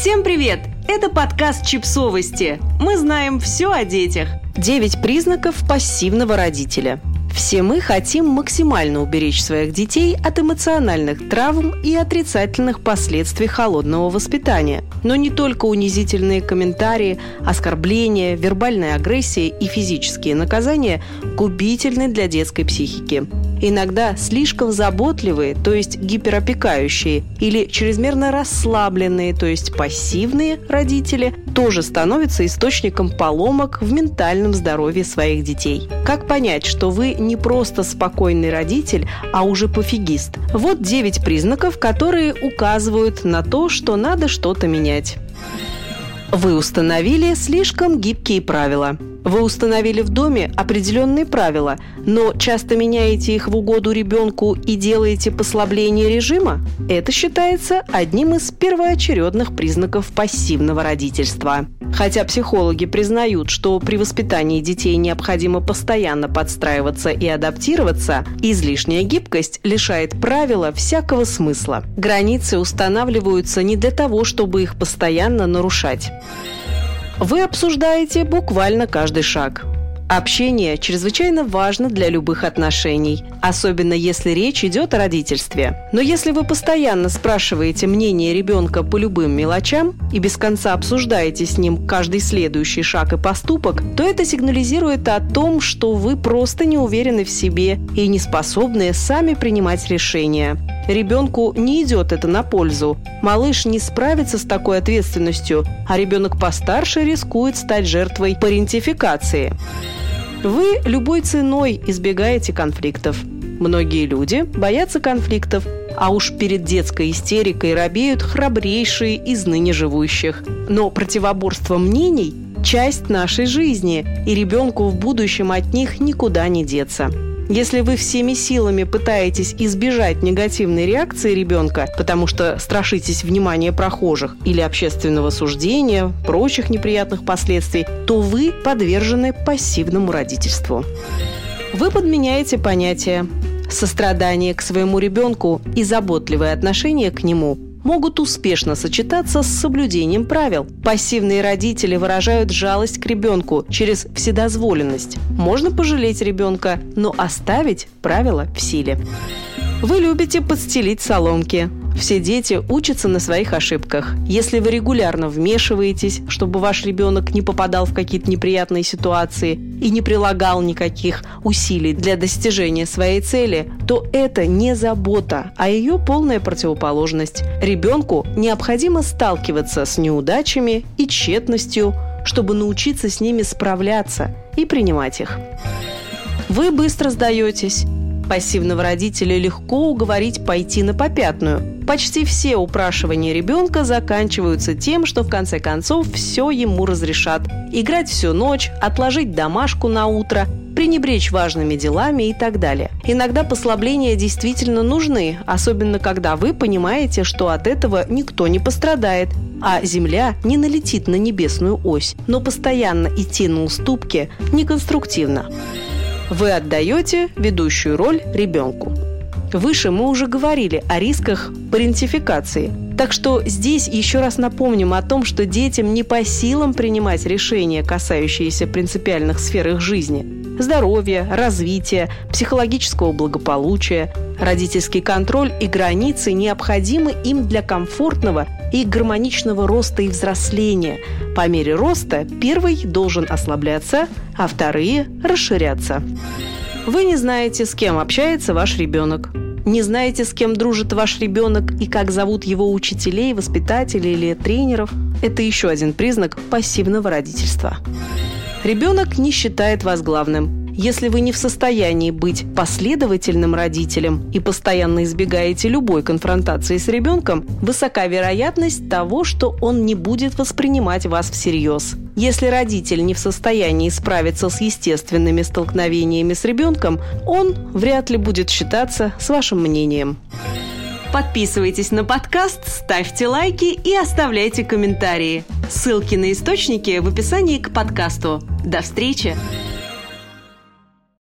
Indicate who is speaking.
Speaker 1: Всем привет! Это подкаст «Чипсовости». Мы знаем все о детях.
Speaker 2: Девять признаков пассивного родителя. Все мы хотим максимально уберечь своих детей от эмоциональных травм и отрицательных последствий холодного воспитания. Но не только унизительные комментарии, оскорбления, вербальная агрессия и физические наказания губительны для детской психики. Иногда слишком заботливые, то есть гиперопекающие, или чрезмерно расслабленные, то есть пассивные родители, тоже становятся источником поломок в ментальном здоровье своих детей. Как понять, что вы не просто спокойный родитель, а уже пофигист? Вот 9 признаков, которые указывают на то, что надо что-то менять. Вы установили слишком гибкие правила – вы установили в доме определенные правила, но часто меняете их в угоду ребенку и делаете послабление режима? Это считается одним из первоочередных признаков пассивного родительства. Хотя психологи признают, что при воспитании детей необходимо постоянно подстраиваться и адаптироваться, излишняя гибкость лишает правила всякого смысла. Границы устанавливаются не для того, чтобы их постоянно нарушать. Вы обсуждаете буквально каждый шаг. Общение чрезвычайно важно для любых отношений, особенно если речь идет о родительстве. Но если вы постоянно спрашиваете мнение ребенка по любым мелочам и без конца обсуждаете с ним каждый следующий шаг и поступок, то это сигнализирует о том, что вы просто не уверены в себе и не способны сами принимать решения. Ребенку не идет это на пользу. Малыш не справится с такой ответственностью, а ребенок постарше рискует стать жертвой парентификации. Вы любой ценой избегаете конфликтов. Многие люди боятся конфликтов, а уж перед детской истерикой робеют храбрейшие из ныне живущих. Но противоборство мнений – часть нашей жизни, и ребенку в будущем от них никуда не деться. Если вы всеми силами пытаетесь избежать негативной реакции ребенка, потому что страшитесь внимания прохожих или общественного суждения, прочих неприятных последствий, то вы подвержены пассивному родительству. Вы подменяете понятие сострадание к своему ребенку и заботливое отношение к нему могут успешно сочетаться с соблюдением правил. Пассивные родители выражают жалость к ребенку через вседозволенность. Можно пожалеть ребенка, но оставить правила в силе. Вы любите подстелить соломки. Все дети учатся на своих ошибках. Если вы регулярно вмешиваетесь, чтобы ваш ребенок не попадал в какие-то неприятные ситуации и не прилагал никаких усилий для достижения своей цели, то это не забота, а ее полная противоположность. Ребенку необходимо сталкиваться с неудачами и тщетностью, чтобы научиться с ними справляться и принимать их. Вы быстро сдаетесь, Пассивного родителя легко уговорить пойти на попятную. Почти все упрашивания ребенка заканчиваются тем, что в конце концов все ему разрешат. Играть всю ночь, отложить домашку на утро, пренебречь важными делами и так далее. Иногда послабления действительно нужны, особенно когда вы понимаете, что от этого никто не пострадает, а Земля не налетит на небесную ось. Но постоянно идти на уступки неконструктивно. Вы отдаете ведущую роль ребенку. Выше мы уже говорили о рисках парентификации. Так что здесь еще раз напомним о том, что детям не по силам принимать решения, касающиеся принципиальных сфер их жизни. Здоровья, развития, психологического благополучия. Родительский контроль и границы необходимы им для комфортного и гармоничного роста и взросления. По мере роста первый должен ослабляться, а вторые – расширяться. Вы не знаете, с кем общается ваш ребенок. Не знаете, с кем дружит ваш ребенок и как зовут его учителей, воспитателей или тренеров. Это еще один признак пассивного родительства. Ребенок не считает вас главным. Если вы не в состоянии быть последовательным родителем и постоянно избегаете любой конфронтации с ребенком, высока вероятность того, что он не будет воспринимать вас всерьез. Если родитель не в состоянии справиться с естественными столкновениями с ребенком, он вряд ли будет считаться с вашим мнением.
Speaker 1: Подписывайтесь на подкаст, ставьте лайки и оставляйте комментарии. Ссылки на источники в описании к подкасту. До встречи!